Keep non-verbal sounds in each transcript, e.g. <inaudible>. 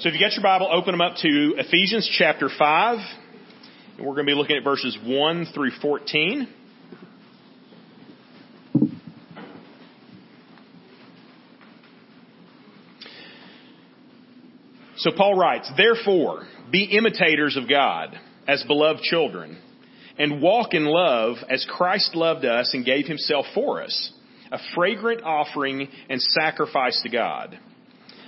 So if you got your Bible, open them up to Ephesians chapter 5. And we're going to be looking at verses 1 through 14. So Paul writes, Therefore, be imitators of God as beloved children, and walk in love as Christ loved us and gave himself for us, a fragrant offering and sacrifice to God.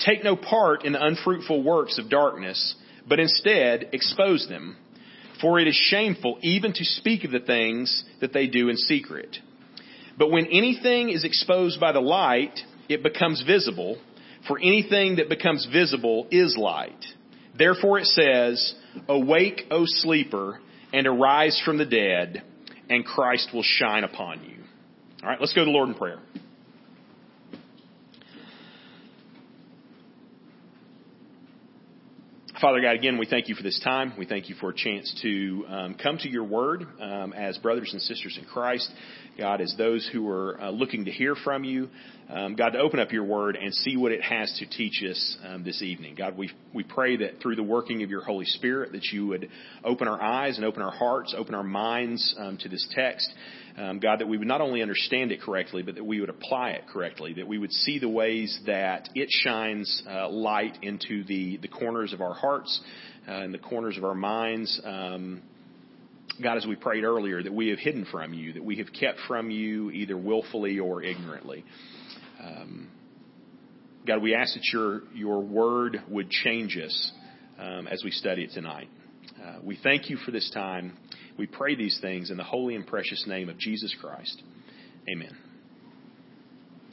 Take no part in the unfruitful works of darkness, but instead expose them. For it is shameful even to speak of the things that they do in secret. But when anything is exposed by the light, it becomes visible, for anything that becomes visible is light. Therefore it says, Awake, O sleeper, and arise from the dead, and Christ will shine upon you. All right, let's go to the Lord in prayer. Father God, again, we thank you for this time. We thank you for a chance to um, come to your word um, as brothers and sisters in Christ. God, as those who are uh, looking to hear from you, um, God, to open up your word and see what it has to teach us um, this evening. God, we, we pray that through the working of your Holy Spirit that you would open our eyes and open our hearts, open our minds um, to this text. Um, God, that we would not only understand it correctly, but that we would apply it correctly, that we would see the ways that it shines uh, light into the, the corners of our hearts uh, and the corners of our minds. Um, God, as we prayed earlier, that we have hidden from you, that we have kept from you either willfully or ignorantly. Um, God, we ask that your, your word would change us um, as we study it tonight. Uh, we thank you for this time. We pray these things in the holy and precious name of Jesus Christ. Amen.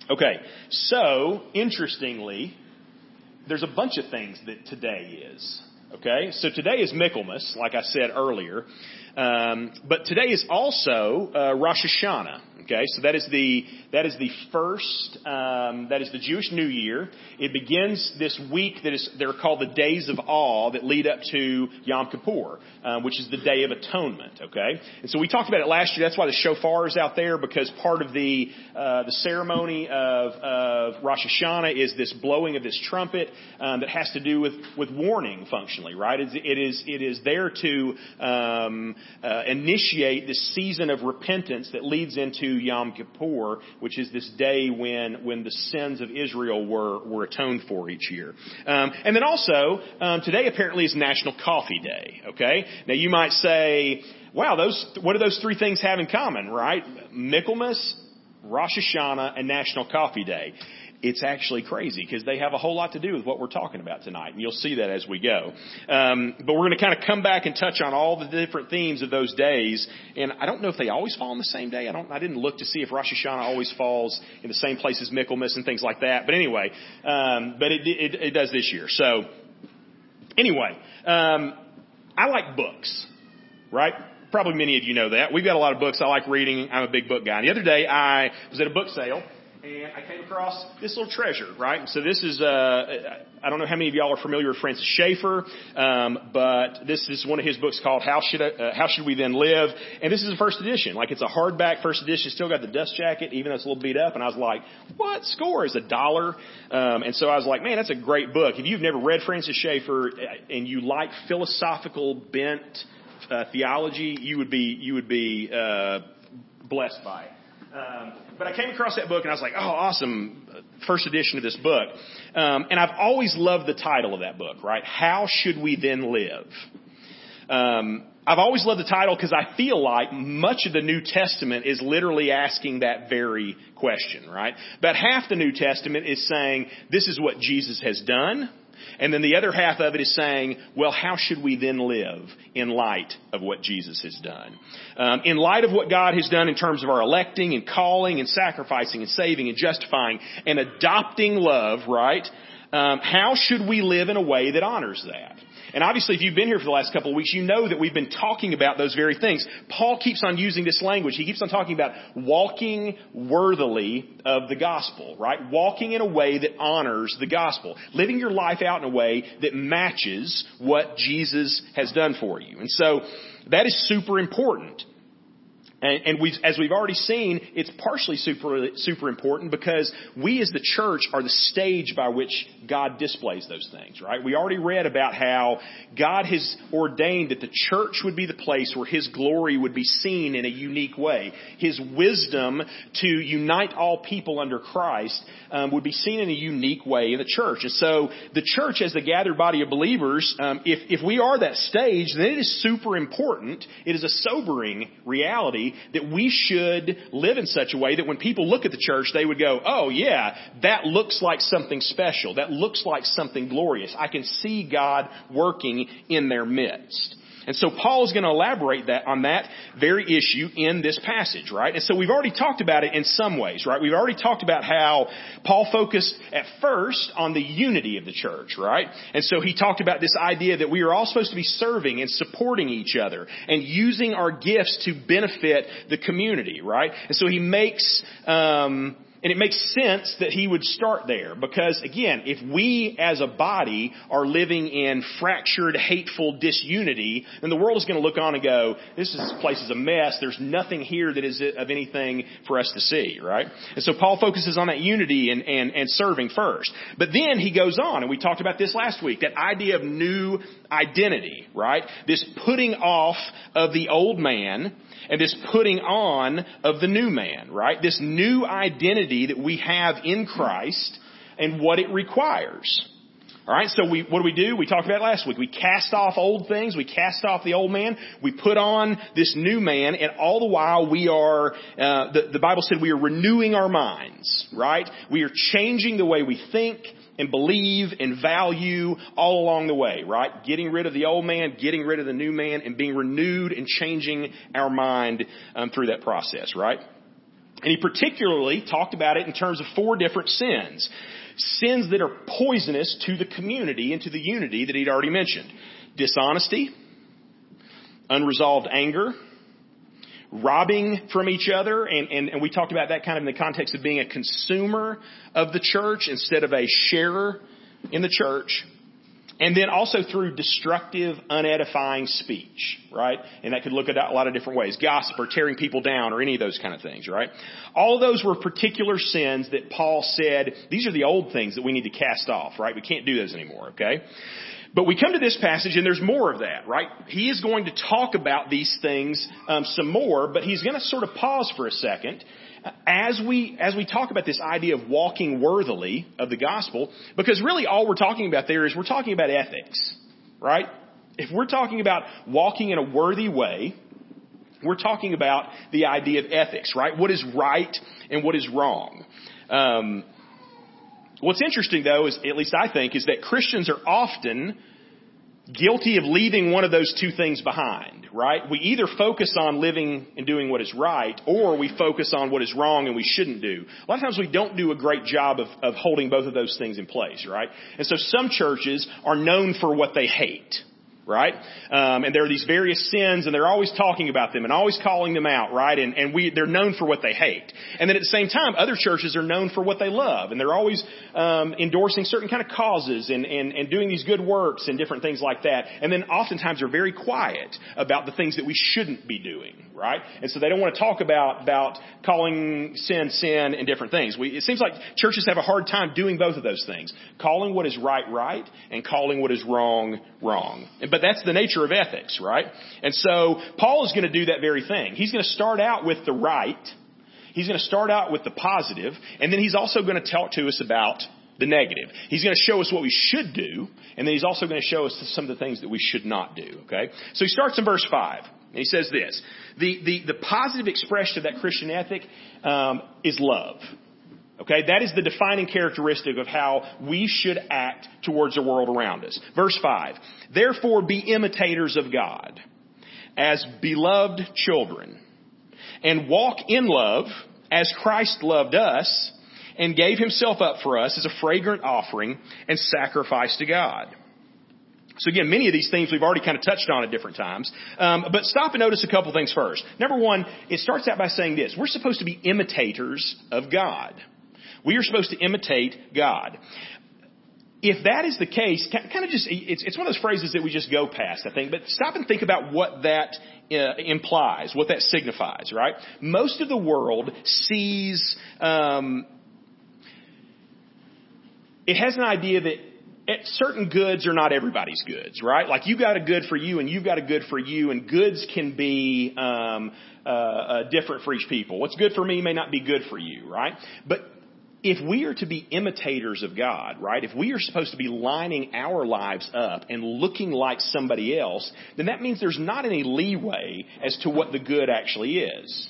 Okay, so interestingly, there's a bunch of things that today is. Okay, so today is Michaelmas, like I said earlier. Um, but today is also uh, Rosh Hashanah. Okay, so that is the that is the first um, that is the Jewish New Year. It begins this week that is they're called the days of awe that lead up to Yom Kippur, um, which is the Day of Atonement. Okay, and so we talked about it last year. That's why the shofar is out there because part of the uh, the ceremony of, of Rosh Hashanah is this blowing of this trumpet um, that has to do with with warning functionally, right? It's, it is it is there to um, uh, initiate this season of repentance that leads into Yom Kippur, which is this day when, when the sins of Israel were, were atoned for each year. Um, and then also, um, today apparently is National Coffee Day, okay? Now you might say, wow, those, what do those three things have in common, right? Michaelmas, Rosh Hashanah, and National Coffee Day it's actually crazy because they have a whole lot to do with what we're talking about tonight, and you'll see that as we go. Um, but we're going to kind of come back and touch on all the different themes of those days, and I don't know if they always fall on the same day. I don't. I didn't look to see if Rosh Hashanah always falls in the same place as Michaelmas and things like that. But anyway, um, but it, it, it does this year. So anyway, um, I like books, right? Probably many of you know that. We've got a lot of books. I like reading. I'm a big book guy. And the other day I was at a book sale and I came across this little treasure, right? So this is, uh, I don't know how many of y'all are familiar with Francis Schaeffer, um, but this is one of his books called How Should I, uh, How Should We Then Live? And this is a first edition. Like it's a hardback first edition, still got the dust jacket, even though it's a little beat up. And I was like, what score is a dollar? Um, and so I was like, man, that's a great book. If you've never read Francis Schaeffer uh, and you like philosophical bent uh, theology, you would be you would be uh, blessed by it. Um, but I came across that book and I was like, oh, awesome, first edition of this book. Um, and I've always loved the title of that book, right? How should we then live? Um, I've always loved the title because I feel like much of the New Testament is literally asking that very question, right? About half the New Testament is saying, this is what Jesus has done. And then the other half of it is saying, well, how should we then live in light of what Jesus has done? Um, in light of what God has done in terms of our electing and calling and sacrificing and saving and justifying and adopting love, right? Um, how should we live in a way that honors that? And obviously, if you've been here for the last couple of weeks, you know that we've been talking about those very things. Paul keeps on using this language. He keeps on talking about walking worthily of the gospel, right? Walking in a way that honors the gospel. Living your life out in a way that matches what Jesus has done for you. And so, that is super important. And, we've, as we've already seen, it's partially super, super important because we as the church are the stage by which God displays those things, right? We already read about how God has ordained that the church would be the place where His glory would be seen in a unique way. His wisdom to unite all people under Christ um, would be seen in a unique way in the church. And so the church as the gathered body of believers, um, if, if we are that stage, then it is super important. It is a sobering reality that we should live in such a way that when people look at the church, they would go, oh yeah, that looks like something special. That looks like something glorious. I can see God working in their midst. And so Paul is going to elaborate that on that very issue in this passage, right? And so we've already talked about it in some ways, right? We've already talked about how Paul focused at first on the unity of the church, right? And so he talked about this idea that we are all supposed to be serving and supporting each other and using our gifts to benefit the community, right? And so he makes um, and it makes sense that he would start there because again, if we as a body are living in fractured, hateful disunity, then the world is going to look on and go, this, is, this place is a mess. There's nothing here that is of anything for us to see, right? And so Paul focuses on that unity and, and, and serving first. But then he goes on, and we talked about this last week, that idea of new identity, right? This putting off of the old man and this putting on of the new man, right? This new identity that we have in Christ and what it requires. Alright, so we, what do we do? We talked about last week. We cast off old things, we cast off the old man, we put on this new man, and all the while we are, uh, the, the Bible said we are renewing our minds, right? We are changing the way we think, and believe and value all along the way, right? Getting rid of the old man, getting rid of the new man, and being renewed and changing our mind um, through that process, right? And he particularly talked about it in terms of four different sins. Sins that are poisonous to the community and to the unity that he'd already mentioned. Dishonesty, unresolved anger, robbing from each other, and, and, and we talked about that kind of in the context of being a consumer of the church instead of a sharer in the church. And then also through destructive, unedifying speech, right? And that could look at a lot of different ways. Gossip or tearing people down or any of those kind of things, right? All those were particular sins that Paul said, these are the old things that we need to cast off, right? We can't do those anymore, okay? But we come to this passage and there's more of that, right? He is going to talk about these things um, some more, but he's going to sort of pause for a second as we as we talk about this idea of walking worthily of the gospel, because really all we're talking about there is we're talking about ethics, right? If we're talking about walking in a worthy way, we're talking about the idea of ethics, right? What is right and what is wrong. Um, What's interesting though is, at least I think, is that Christians are often guilty of leaving one of those two things behind, right? We either focus on living and doing what is right, or we focus on what is wrong and we shouldn't do. A lot of times we don't do a great job of, of holding both of those things in place, right? And so some churches are known for what they hate right? Um, and there are these various sins, and they're always talking about them and always calling them out, right? And, and we, they're known for what they hate. And then at the same time, other churches are known for what they love, and they're always um, endorsing certain kind of causes and, and, and doing these good works and different things like that. And then oftentimes they're very quiet about the things that we shouldn't be doing, right? And so they don't want to talk about about calling sin sin and different things. We, it seems like churches have a hard time doing both of those things: calling what is right right and calling what is wrong wrong. But that's the nature of ethics, right? And so Paul is going to do that very thing. He's going to start out with the right. He's going to start out with the positive, and then he's also going to talk to us about the negative. He's going to show us what we should do, and then he's also going to show us some of the things that we should not do. Okay? So he starts in verse 5. And he says this. The, the, the positive expression of that Christian ethic um, is love. Okay, that is the defining characteristic of how we should act towards the world around us. Verse 5. Therefore be imitators of God as beloved children and walk in love as Christ loved us and gave himself up for us as a fragrant offering and sacrifice to God. So again, many of these themes we've already kind of touched on at different times. Um, but stop and notice a couple things first. Number one, it starts out by saying this. We're supposed to be imitators of God. We are supposed to imitate God. If that is the case, kind of just, it's, it's one of those phrases that we just go past, I think, but stop and think about what that uh, implies, what that signifies, right? Most of the world sees, um, it has an idea that certain goods are not everybody's goods, right? Like you got a good for you and you've got a good for you and goods can be, um, uh, uh, different for each people. What's good for me may not be good for you, right? But if we are to be imitators of God, right? If we are supposed to be lining our lives up and looking like somebody else, then that means there's not any leeway as to what the good actually is.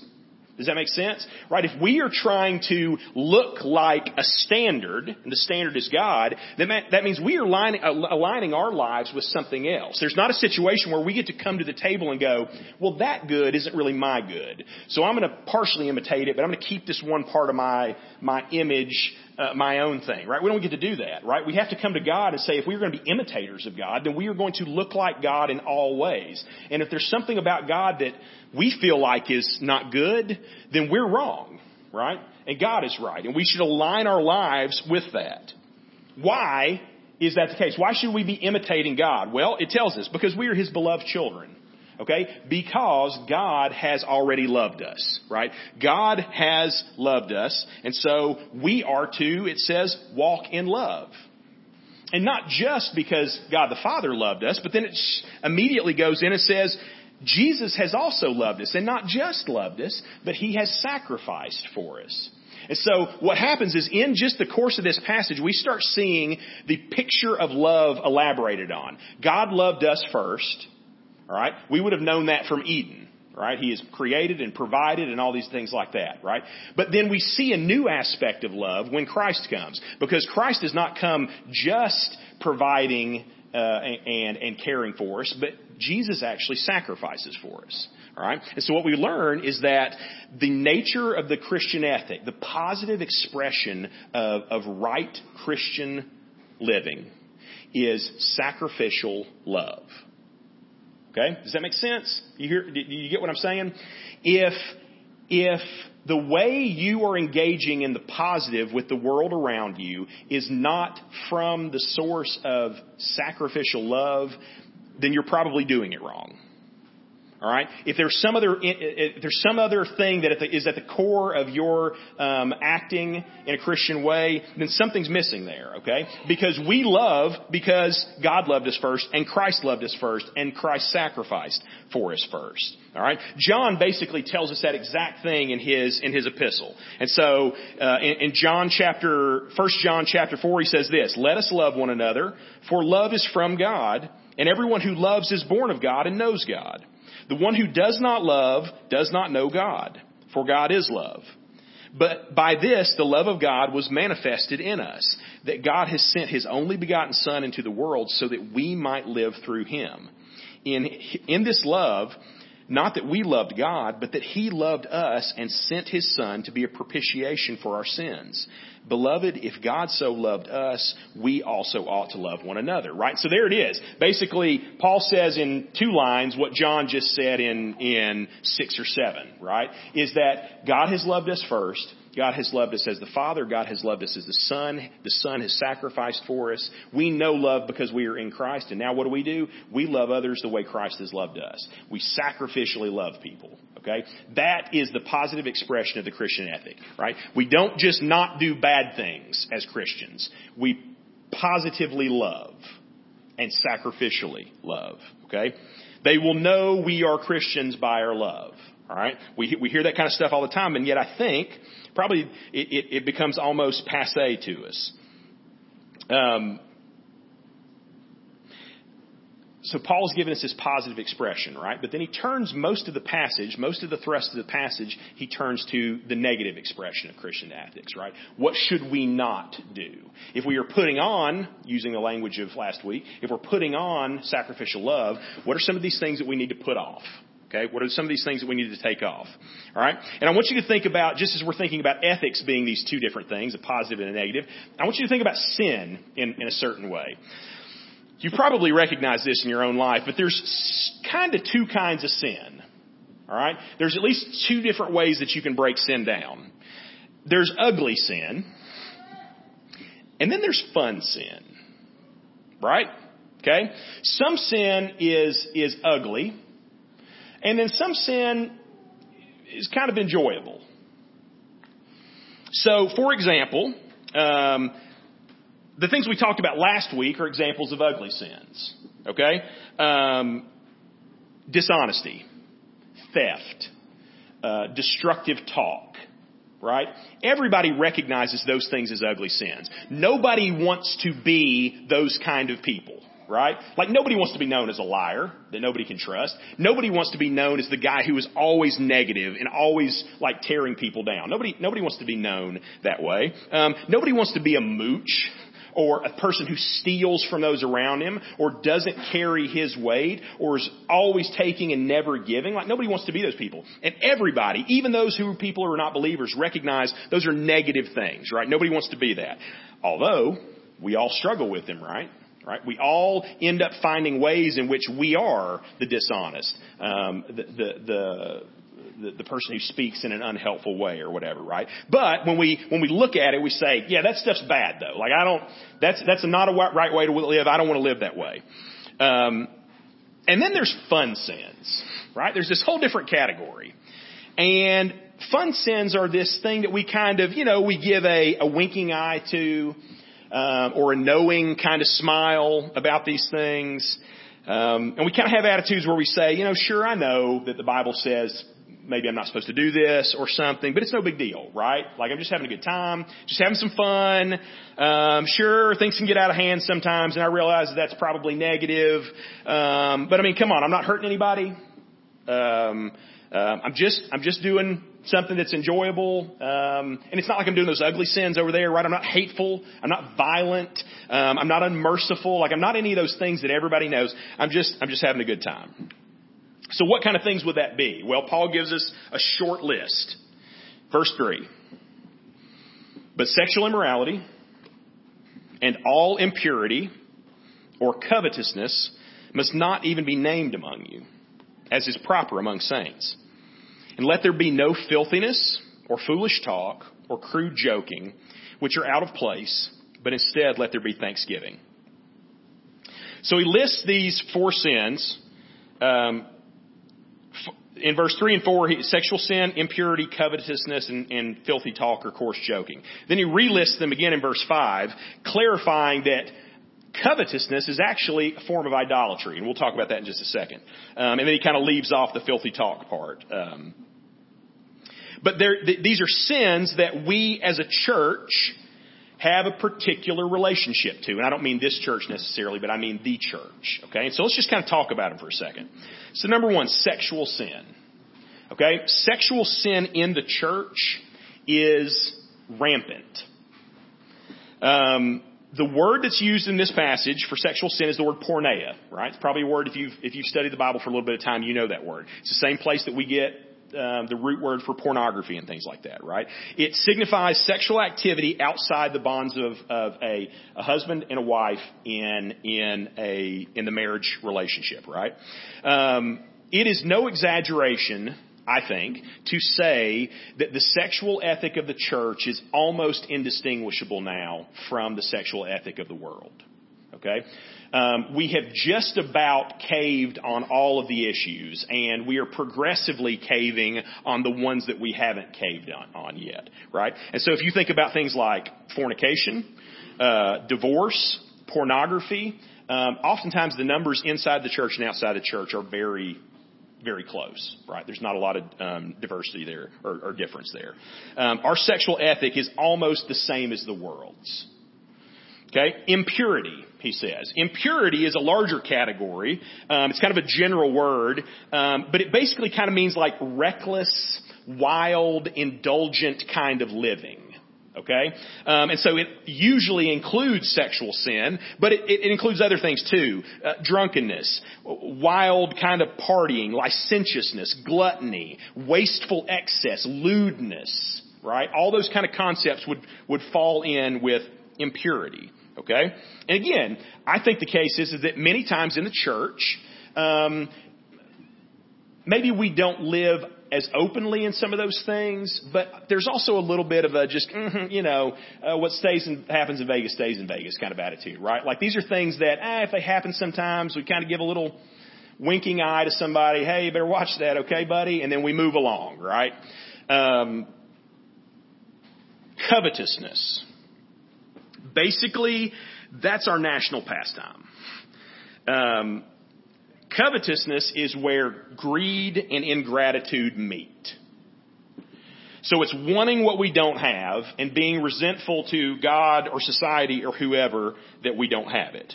Does that make sense? Right? If we are trying to look like a standard, and the standard is God, then that, means we are lining, aligning our lives with something else. There's not a situation where we get to come to the table and go, well, that good isn't really my good. So I'm going to partially imitate it, but I'm going to keep this one part of my, my image uh, my own thing, right? We don't get to do that, right? We have to come to God and say, if we're going to be imitators of God, then we are going to look like God in all ways. And if there's something about God that we feel like is not good, then we're wrong, right? And God is right. And we should align our lives with that. Why is that the case? Why should we be imitating God? Well, it tells us because we are His beloved children. Okay? Because God has already loved us, right? God has loved us, and so we are to, it says, walk in love. And not just because God the Father loved us, but then it immediately goes in and says, Jesus has also loved us, and not just loved us, but He has sacrificed for us. And so what happens is in just the course of this passage, we start seeing the picture of love elaborated on. God loved us first, Alright? We would have known that from Eden. Right? He has created and provided and all these things like that, right? But then we see a new aspect of love when Christ comes. Because Christ does not come just providing uh, and, and caring for us, but Jesus actually sacrifices for us. Alright? And so what we learn is that the nature of the Christian ethic, the positive expression of, of right Christian living, is sacrificial love. Okay? Does that make sense? You hear, do you get what I'm saying? If, if the way you are engaging in the positive with the world around you is not from the source of sacrificial love, then you're probably doing it wrong. All right. If there's some other, if there's some other thing that is at the core of your um, acting in a Christian way, then something's missing there. Okay. Because we love because God loved us first, and Christ loved us first, and Christ sacrificed for us first. All right. John basically tells us that exact thing in his in his epistle. And so uh, in, in John chapter, First John chapter four, he says this: "Let us love one another, for love is from God." And everyone who loves is born of God and knows God. The one who does not love does not know God, for God is love. But by this, the love of God was manifested in us, that God has sent His only begotten Son into the world so that we might live through Him. In, in this love, not that we loved God, but that He loved us and sent His Son to be a propitiation for our sins. Beloved, if God so loved us, we also ought to love one another, right? So there it is. Basically, Paul says in two lines what John just said in, in six or seven, right? Is that God has loved us first, God has loved us as the Father. God has loved us as the Son. The Son has sacrificed for us. We know love because we are in Christ. And now what do we do? We love others the way Christ has loved us. We sacrificially love people. Okay? That is the positive expression of the Christian ethic, right? We don't just not do bad things as Christians. We positively love and sacrificially love. Okay? They will know we are Christians by our love. All right? We, we hear that kind of stuff all the time, and yet I think probably it, it, it becomes almost passe to us. Um, so Paul's given us this positive expression, right? But then he turns most of the passage, most of the thrust of the passage, he turns to the negative expression of Christian ethics, right? What should we not do? If we are putting on, using the language of last week, if we're putting on sacrificial love, what are some of these things that we need to put off? Okay, what are some of these things that we need to take off? All right, and I want you to think about just as we're thinking about ethics being these two different things, a positive and a negative. I want you to think about sin in, in a certain way. You probably recognize this in your own life, but there's kind of two kinds of sin. All right? There's at least two different ways that you can break sin down. There's ugly sin, and then there's fun sin. Right? Okay? Some sin is, is ugly, and then some sin is kind of enjoyable. So, for example, um, the things we talked about last week are examples of ugly sins. Okay? Um, dishonesty, theft, uh, destructive talk, right? Everybody recognizes those things as ugly sins. Nobody wants to be those kind of people, right? Like nobody wants to be known as a liar that nobody can trust. Nobody wants to be known as the guy who is always negative and always like tearing people down. Nobody, nobody wants to be known that way. Um, nobody wants to be a mooch or a person who steals from those around him or doesn't carry his weight or is always taking and never giving. Like nobody wants to be those people. And everybody, even those who people who are not believers, recognize those are negative things, right? Nobody wants to be that. Although, we all struggle with them, right? Right? We all end up finding ways in which we are the dishonest, um, the, the, the the, person who speaks in an unhelpful way or whatever, right? But when we when we look at it, we say, yeah, that stuff's bad though. Like I don't, that's that's not a right way to live. I don't want to live that way. Um, and then there's fun sins, right? There's this whole different category, and fun sins are this thing that we kind of, you know, we give a, a winking eye to. Um, or a knowing kind of smile about these things. Um, and we kind of have attitudes where we say, you know, sure, I know that the Bible says maybe I'm not supposed to do this or something, but it's no big deal, right? Like I'm just having a good time, just having some fun. Um, sure, things can get out of hand sometimes, and I realize that that's probably negative. Um, but I mean, come on, I'm not hurting anybody. Um, uh, I'm just I'm just doing something that's enjoyable. Um, and it's not like I'm doing those ugly sins over there, right? I'm not hateful. I'm not violent. Um, I'm not unmerciful. Like I'm not any of those things that everybody knows. I'm just I'm just having a good time. So what kind of things would that be? Well, Paul gives us a short list. Verse 3. But sexual immorality and all impurity or covetousness must not even be named among you, as is proper among saints. And let there be no filthiness or foolish talk or crude joking, which are out of place, but instead let there be thanksgiving. So he lists these four sins um, in verse 3 and 4, sexual sin, impurity, covetousness, and, and, filthy talk or coarse joking. Then he relists them again in verse 5, clarifying that covetousness is actually a form of idolatry. And we'll talk about that in just a second. Um, and then he kind of leaves off the filthy talk part. Um, but th- these are sins that we as a church have a particular relationship to. And I don't mean this church necessarily, but I mean the church. Okay? So let's just kind of talk about them for a second. So number one, sexual sin. Okay? Sexual sin in the church is rampant. Um, the word that's used in this passage for sexual sin is the word porneia, right? It's probably a word if you've, if you've studied the Bible for a little bit of time, you know that word. It's the same place that we get um, the root word for pornography and things like that, right? It signifies sexual activity outside the bonds of, of a, a husband and a wife in in a in the marriage relationship, right? Um, it is no exaggeration I think, to say that the sexual ethic of the church is almost indistinguishable now from the sexual ethic of the world. Okay? Um, we have just about caved on all of the issues, and we are progressively caving on the ones that we haven't caved on, on yet, right? And so if you think about things like fornication, uh, divorce, pornography, um, oftentimes the numbers inside the church and outside the church are very very close, right? There's not a lot of um, diversity there or, or difference there. Um, our sexual ethic is almost the same as the world's. Okay? Impurity, he says. Impurity is a larger category. Um, it's kind of a general word, um, but it basically kind of means like reckless, wild, indulgent kind of living. Okay? Um, and so it usually includes sexual sin, but it, it includes other things too. Uh, drunkenness, wild kind of partying, licentiousness, gluttony, wasteful excess, lewdness, right? All those kind of concepts would, would fall in with impurity. Okay? And again, I think the case is, is that many times in the church, um, maybe we don't live as openly in some of those things, but there's also a little bit of a just, mm-hmm, you know, uh, what stays and happens in Vegas stays in Vegas kind of attitude, right? Like these are things that, eh, if they happen sometimes, we kind of give a little winking eye to somebody, hey, you better watch that, okay, buddy? And then we move along, right? Um, covetousness. Basically, that's our national pastime. Um, covetousness is where greed and ingratitude meet. So it's wanting what we don't have and being resentful to God or society or whoever that we don't have it.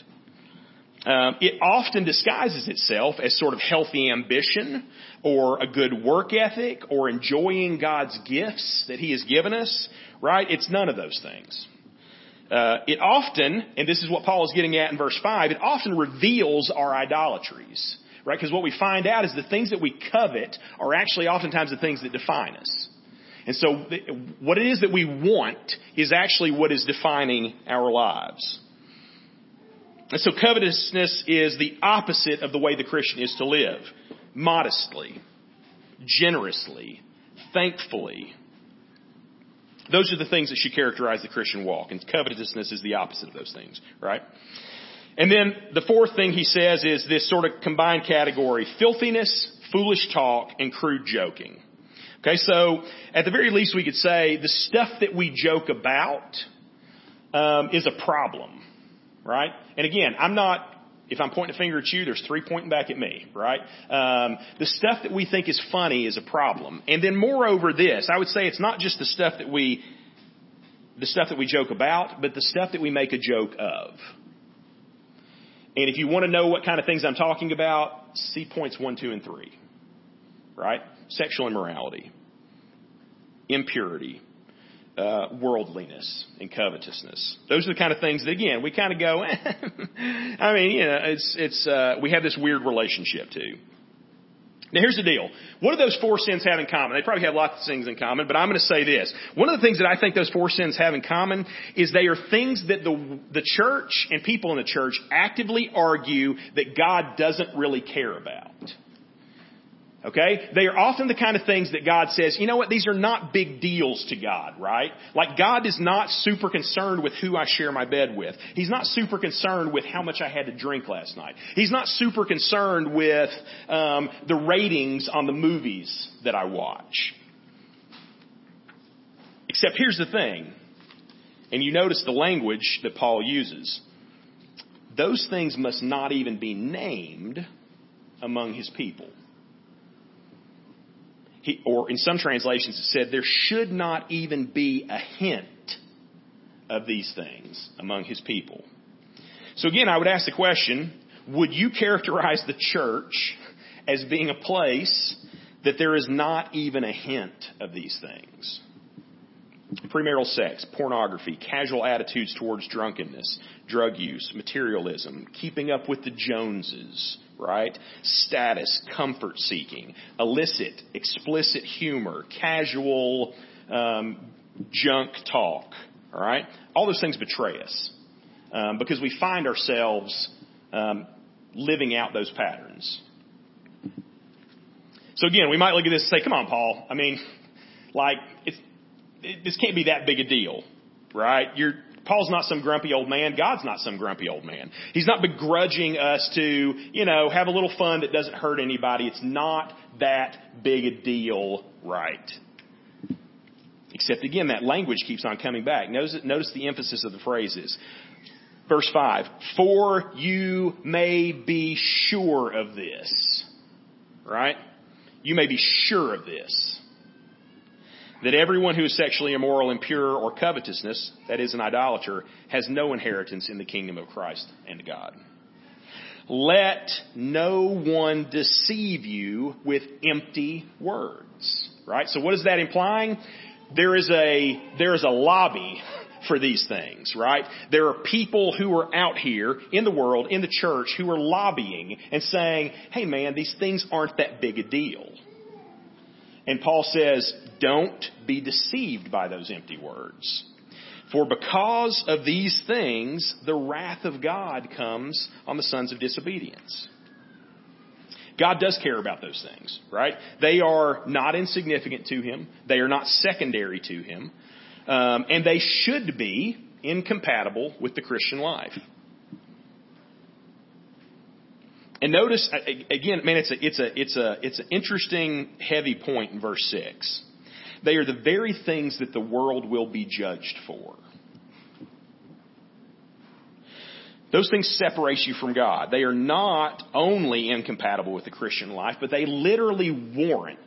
Um, it often disguises itself as sort of healthy ambition or a good work ethic or enjoying God's gifts that He has given us, right? It's none of those things. Uh, it often, and this is what Paul is getting at in verse 5, it often reveals our idolatries, right? Because what we find out is the things that we covet are actually oftentimes the things that define us. And so what it is that we want is actually what is defining our lives. And so covetousness is the opposite of the way the Christian is to live. Modestly, generously, thankfully, those are the things that should characterize the Christian walk, and covetousness is the opposite of those things, right? And then the fourth thing he says is this sort of combined category, filthiness, foolish talk, and crude joking. Okay, so at the very least we could say the stuff that we joke about um, is a problem, right? And again, I'm not if I'm pointing a finger at you, there's three pointing back at me, right? Um, the stuff that we think is funny is a problem. And then moreover this, I would say it's not just the stuff that we, the stuff that we joke about, but the stuff that we make a joke of. And if you want to know what kind of things I'm talking about, see points one, two, and three. Right? Sexual immorality, impurity, uh, worldliness and covetousness. Those are the kind of things that, again, we kind of go. <laughs> I mean, you know, it's it's uh, we have this weird relationship to. Now here's the deal. What do those four sins have in common? They probably have lots of things in common, but I'm going to say this. One of the things that I think those four sins have in common is they are things that the, the church and people in the church actively argue that God doesn't really care about. Okay? They are often the kind of things that God says, you know what, these are not big deals to God, right? Like God is not super concerned with who I share my bed with. He's not super concerned with how much I had to drink last night. He's not super concerned with um, the ratings on the movies that I watch. Except here's the thing, and you notice the language that Paul uses. Those things must not even be named among his people. He, or in some translations it said there should not even be a hint of these things among his people. So again, I would ask the question, would you characterize the church as being a place that there is not even a hint of these things? Premarital sex, pornography, casual attitudes towards drunkenness, drug use, materialism, keeping up with the Joneses, right? Status, comfort seeking, illicit, explicit humor, casual um, junk talk, all right? All those things betray us um, because we find ourselves um, living out those patterns. So again, we might look at this and say, "Come on, Paul. I mean, <laughs> like it's it, this can't be that big a deal, right? You're Paul's not some grumpy old man. God's not some grumpy old man. He's not begrudging us to, you know, have a little fun that doesn't hurt anybody. It's not that big a deal, right? Except again, that language keeps on coming back. Notice, notice the emphasis of the phrases. Verse 5, for you may be sure of this. Right? You may be sure of this. That everyone who is sexually immoral, impure, or covetousness, that is an idolater, has no inheritance in the kingdom of Christ and God. Let no one deceive you with empty words. Right? So what is that implying? There is a, there is a lobby <laughs> for these things, right? There are people who are out here in the world, in the church, who are lobbying and saying, hey man, these things aren't that big a deal. And Paul says, don't be deceived by those empty words. For because of these things, the wrath of God comes on the sons of disobedience. God does care about those things, right? They are not insignificant to Him. They are not secondary to Him. Um, and they should be incompatible with the Christian life. And notice again, man, it's a it's a it's a it's an interesting heavy point in verse six. They are the very things that the world will be judged for. Those things separate you from God. They are not only incompatible with the Christian life, but they literally warrant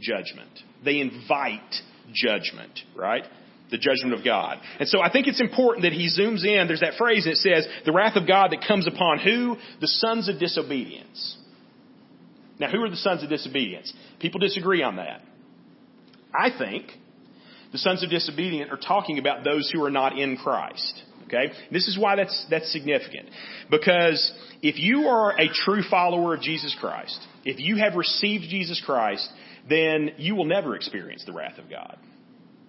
judgment. They invite judgment, right? The judgment of God. And so I think it's important that he zooms in. There's that phrase that says, the wrath of God that comes upon who? The sons of disobedience. Now, who are the sons of disobedience? People disagree on that. I think the sons of disobedient are talking about those who are not in Christ. Okay? This is why that's, that's significant. Because if you are a true follower of Jesus Christ, if you have received Jesus Christ, then you will never experience the wrath of God.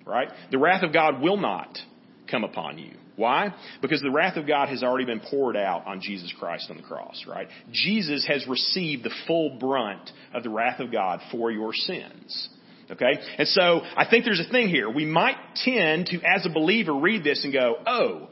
Right? The wrath of God will not come upon you. Why? Because the wrath of God has already been poured out on Jesus Christ on the cross, right? Jesus has received the full brunt of the wrath of God for your sins. Okay? And so, I think there's a thing here. We might tend to, as a believer, read this and go, oh,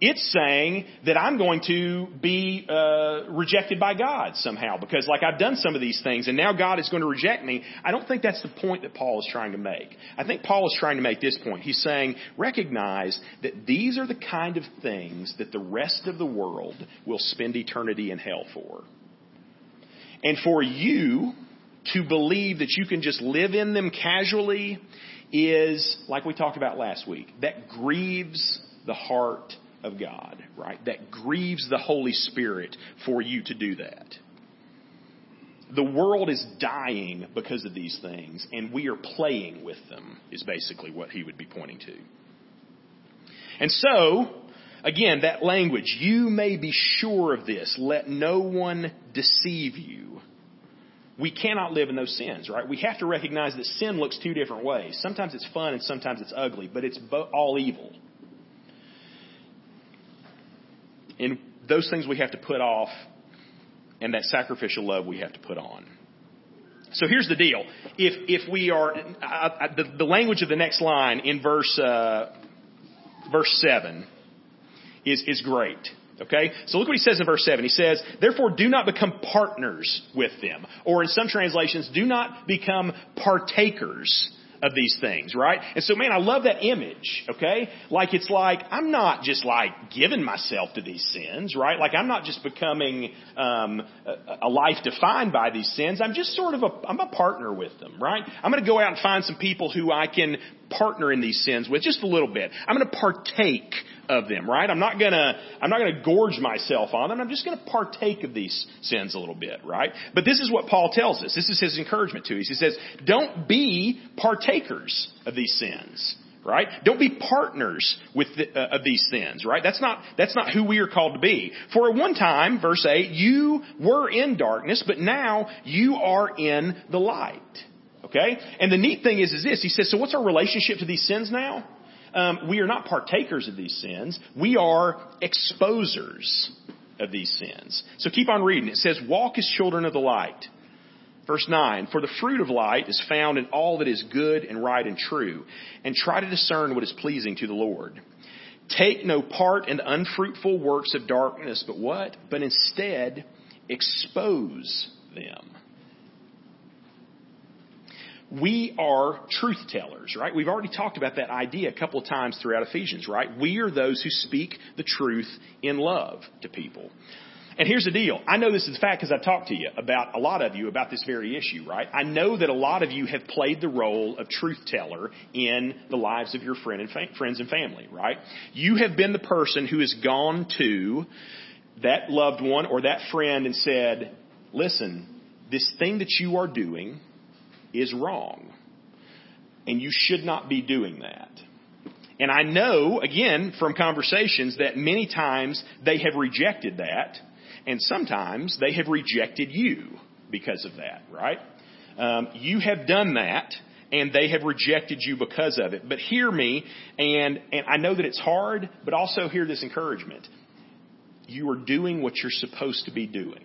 it's saying that I'm going to be uh, rejected by God somehow because, like, I've done some of these things and now God is going to reject me. I don't think that's the point that Paul is trying to make. I think Paul is trying to make this point. He's saying, recognize that these are the kind of things that the rest of the world will spend eternity in hell for. And for you to believe that you can just live in them casually is, like we talked about last week, that grieves the heart of God, right? That grieves the Holy Spirit for you to do that. The world is dying because of these things, and we are playing with them, is basically what he would be pointing to. And so, again, that language, you may be sure of this, let no one deceive you. We cannot live in those sins, right? We have to recognize that sin looks two different ways. Sometimes it's fun and sometimes it's ugly, but it's all evil. And those things we have to put off, and that sacrificial love we have to put on. So here's the deal. If, if we are, I, I, the, the, language of the next line in verse, uh, verse 7 is, is great. Okay? So look what he says in verse 7. He says, Therefore do not become partners with them. Or in some translations, do not become partakers of these things, right? And so, man, I love that image, okay? Like it's like, I'm not just like giving myself to these sins, right? Like I'm not just becoming um, a, a life defined by these sins. I'm just sort of a, I'm a partner with them, right? I'm going to go out and find some people who I can partner in these sins with just a little bit. I'm going to partake of them, right? I'm not gonna, I'm not gonna gorge myself on them. I'm just gonna partake of these sins a little bit, right? But this is what Paul tells us. This is his encouragement to us. He says, don't be partakers of these sins. Right? Don't be partners with the, uh, of these sins, right? That's not, that's not who we are called to be. For at one time, verse 8, you were in darkness, but now you are in the light. Okay? And the neat thing is, is this. He says, so what's our relationship to these sins now? Um, we are not partakers of these sins. We are exposers of these sins. So keep on reading. It says, walk as children of the light. Verse 9, for the fruit of light is found in all that is good and right and true, and try to discern what is pleasing to the Lord. Take no part in the unfruitful works of darkness, but what? But instead expose them we are truth tellers, right? We've already talked about that idea a couple of times throughout Ephesians, right? We are those who speak the truth in love to people. And here's the deal. I know this is a fact because I've talked to you about a lot of you about this very issue, right? I know that a lot of you have played the role of truth teller in the lives of your friend and fa- friends and family, right? You have been the person who has gone to that loved one or that friend and said, listen, this thing that you are doing is wrong. And you should not be doing that. And I know, again, from conversations that many times they have rejected that, and sometimes they have rejected you because of that, right? Um, you have done that, and they have rejected you because of it. But hear me, and, and I know that it's hard, but also hear this encouragement. You are doing what you're supposed to be doing.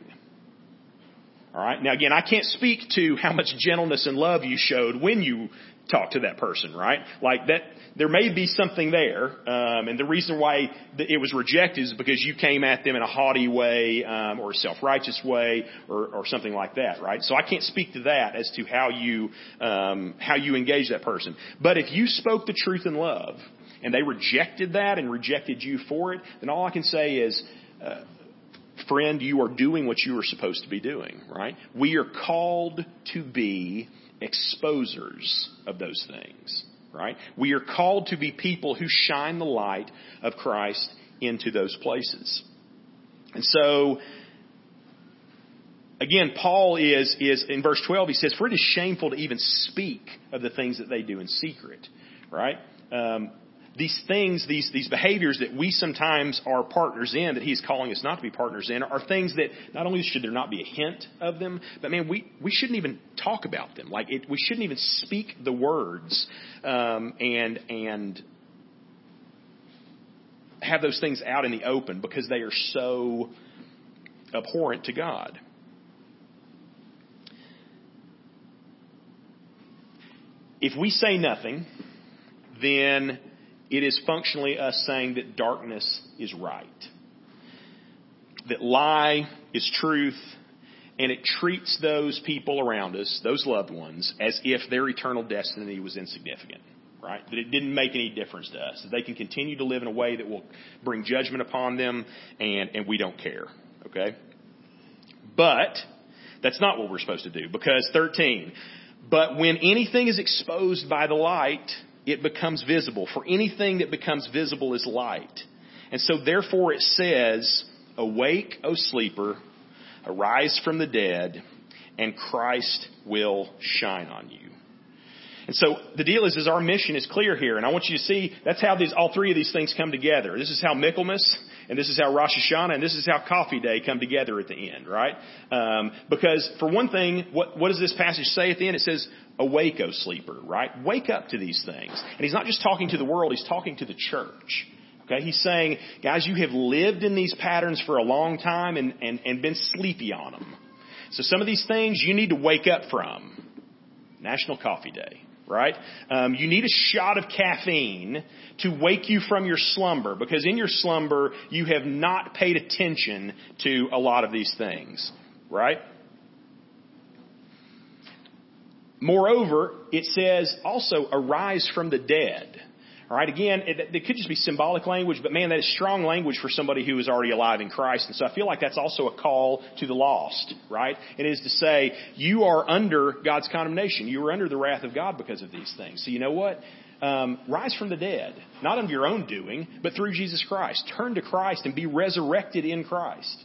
Alright? Now again, I can't speak to how much gentleness and love you showed when you talked to that person, right? Like that, there may be something there, um, and the reason why it was rejected is because you came at them in a haughty way, um, or a self-righteous way, or, or something like that, right? So I can't speak to that as to how you, um, how you engage that person. But if you spoke the truth in love, and they rejected that and rejected you for it, then all I can say is, uh, friend, you are doing what you are supposed to be doing, right? We are called to be exposers of those things, right? We are called to be people who shine the light of Christ into those places. And so, again, Paul is, is, in verse 12, he says, for it is shameful to even speak of the things that they do in secret, right? Um, these things, these, these behaviors that we sometimes are partners in, that he's calling us not to be partners in, are things that not only should there not be a hint of them, but man, we, we shouldn't even talk about them. Like it, we shouldn't even speak the words, um, and, and have those things out in the open because they are so abhorrent to God. If we say nothing, then it is functionally us saying that darkness is right. That lie is truth, and it treats those people around us, those loved ones, as if their eternal destiny was insignificant. Right? That it didn't make any difference to us. That they can continue to live in a way that will bring judgment upon them, and, and we don't care. Okay? But, that's not what we're supposed to do, because 13, but when anything is exposed by the light, it becomes visible. For anything that becomes visible is light. And so therefore it says, Awake, O sleeper, arise from the dead, and Christ will shine on you. And so the deal is, is our mission is clear here, and I want you to see that's how these all three of these things come together. This is how Michaelmas, and this is how Rosh Hashanah, and this is how Coffee Day come together at the end, right? Um, because for one thing, what what does this passage say at the end? It says, "Awake, O sleeper!" Right? Wake up to these things. And he's not just talking to the world; he's talking to the church. Okay, he's saying, guys, you have lived in these patterns for a long time and, and, and been sleepy on them. So some of these things you need to wake up from. National Coffee Day right? Um, you need a shot of caffeine to wake you from your slumber because in your slumber you have not paid attention to a lot of these things, right? Moreover, it says also arise from the dead. All right, again, it, it, could just be symbolic language, but man, that is strong language for somebody who is already alive in Christ. And so I feel like that's also a call to the lost, right? It is to say, you are under God's condemnation. You are under the wrath of God because of these things. So you know what? Um, rise from the dead, not of your own doing, but through Jesus Christ. Turn to Christ and be resurrected in Christ.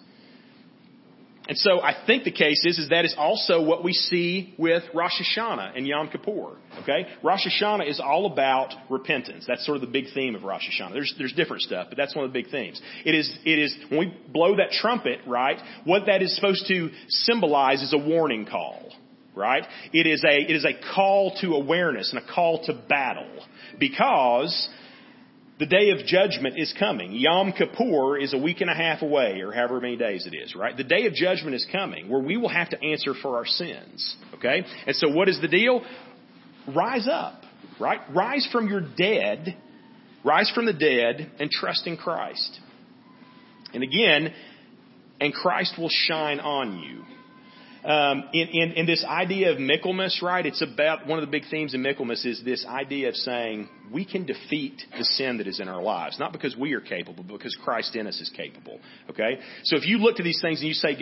And so I think the case is, is that is also what we see with Rosh Hashanah and Yom Kippur. Okay? Rosh Hashanah is all about repentance. That's sort of the big theme of Rosh Hashanah. There's, there's different stuff, but that's one of the big themes. It is, it is, when we blow that trumpet, right, what that is supposed to symbolize is a warning call. Right? It is a, it is a call to awareness and a call to battle. Because the day of judgment is coming. Yom Kippur is a week and a half away, or however many days it is, right? The day of judgment is coming, where we will have to answer for our sins. Okay? And so what is the deal? Rise up, right? Rise from your dead, rise from the dead, and trust in Christ. And again, and Christ will shine on you. Um, in, in, in this idea of Michaelmas, right? It's about one of the big themes in Michaelmas is this idea of saying we can defeat the sin that is in our lives, not because we are capable, but because Christ in us is capable. Okay, so if you look to these things and you say,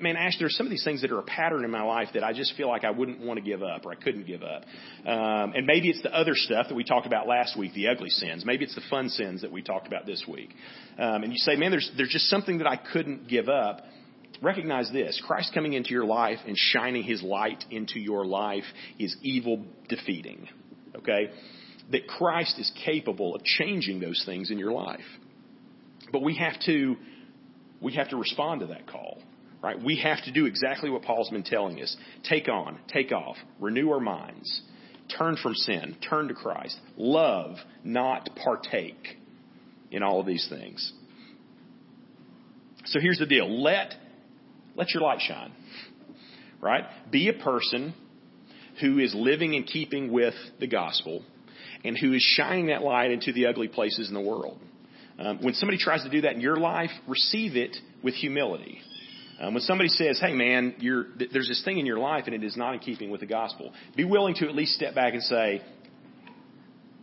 "Man, Ash, there's some of these things that are a pattern in my life that I just feel like I wouldn't want to give up or I couldn't give up," um, and maybe it's the other stuff that we talked about last week, the ugly sins. Maybe it's the fun sins that we talked about this week, um, and you say, "Man, there's there's just something that I couldn't give up." Recognize this Christ coming into your life and shining his light into your life is evil defeating. Okay? That Christ is capable of changing those things in your life. But we have to we have to respond to that call. Right? We have to do exactly what Paul's been telling us. Take on, take off, renew our minds, turn from sin, turn to Christ, love, not partake in all of these things. So here's the deal. Let let your light shine. Right? Be a person who is living in keeping with the gospel and who is shining that light into the ugly places in the world. Um, when somebody tries to do that in your life, receive it with humility. Um, when somebody says, "Hey, man, th- there's this thing in your life and it is not in keeping with the gospel," be willing to at least step back and say,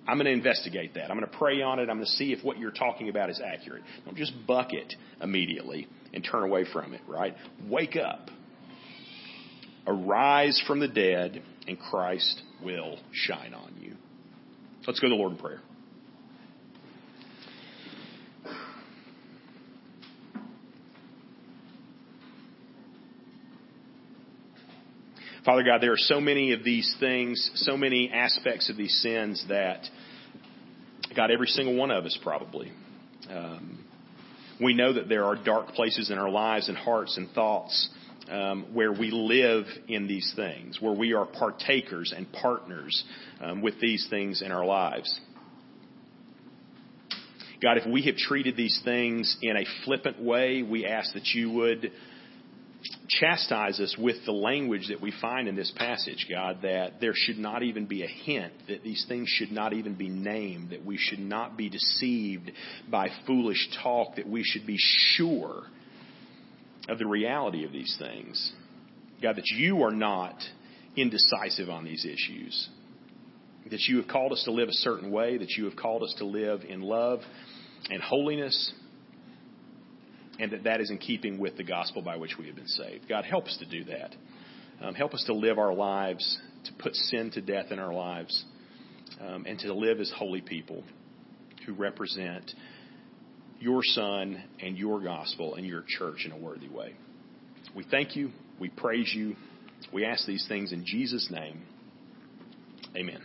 "I'm going to investigate that. I'm going to pray on it. I'm going to see if what you're talking about is accurate." Don't just buck it immediately and turn away from it, right? Wake up. Arise from the dead, and Christ will shine on you. Let's go to the Lord in prayer. Father God, there are so many of these things, so many aspects of these sins that, God, every single one of us probably um, we know that there are dark places in our lives and hearts and thoughts um, where we live in these things, where we are partakers and partners um, with these things in our lives. God, if we have treated these things in a flippant way, we ask that you would chastise us with the language that we find in this passage, God, that there should not even be a hint, that these things should not even be named, that we should not be deceived by foolish talk, that we should be sure of the reality of these things. God, that you are not indecisive on these issues, that you have called us to live a certain way, that you have called us to live in love and holiness and that that is in keeping with the gospel by which we have been saved. God, help us to do that. Um, help us to live our lives, to put sin to death in our lives, um, and to live as holy people who represent your Son and your gospel and your church in a worthy way. We thank you. We praise you. We ask these things in Jesus' name. Amen.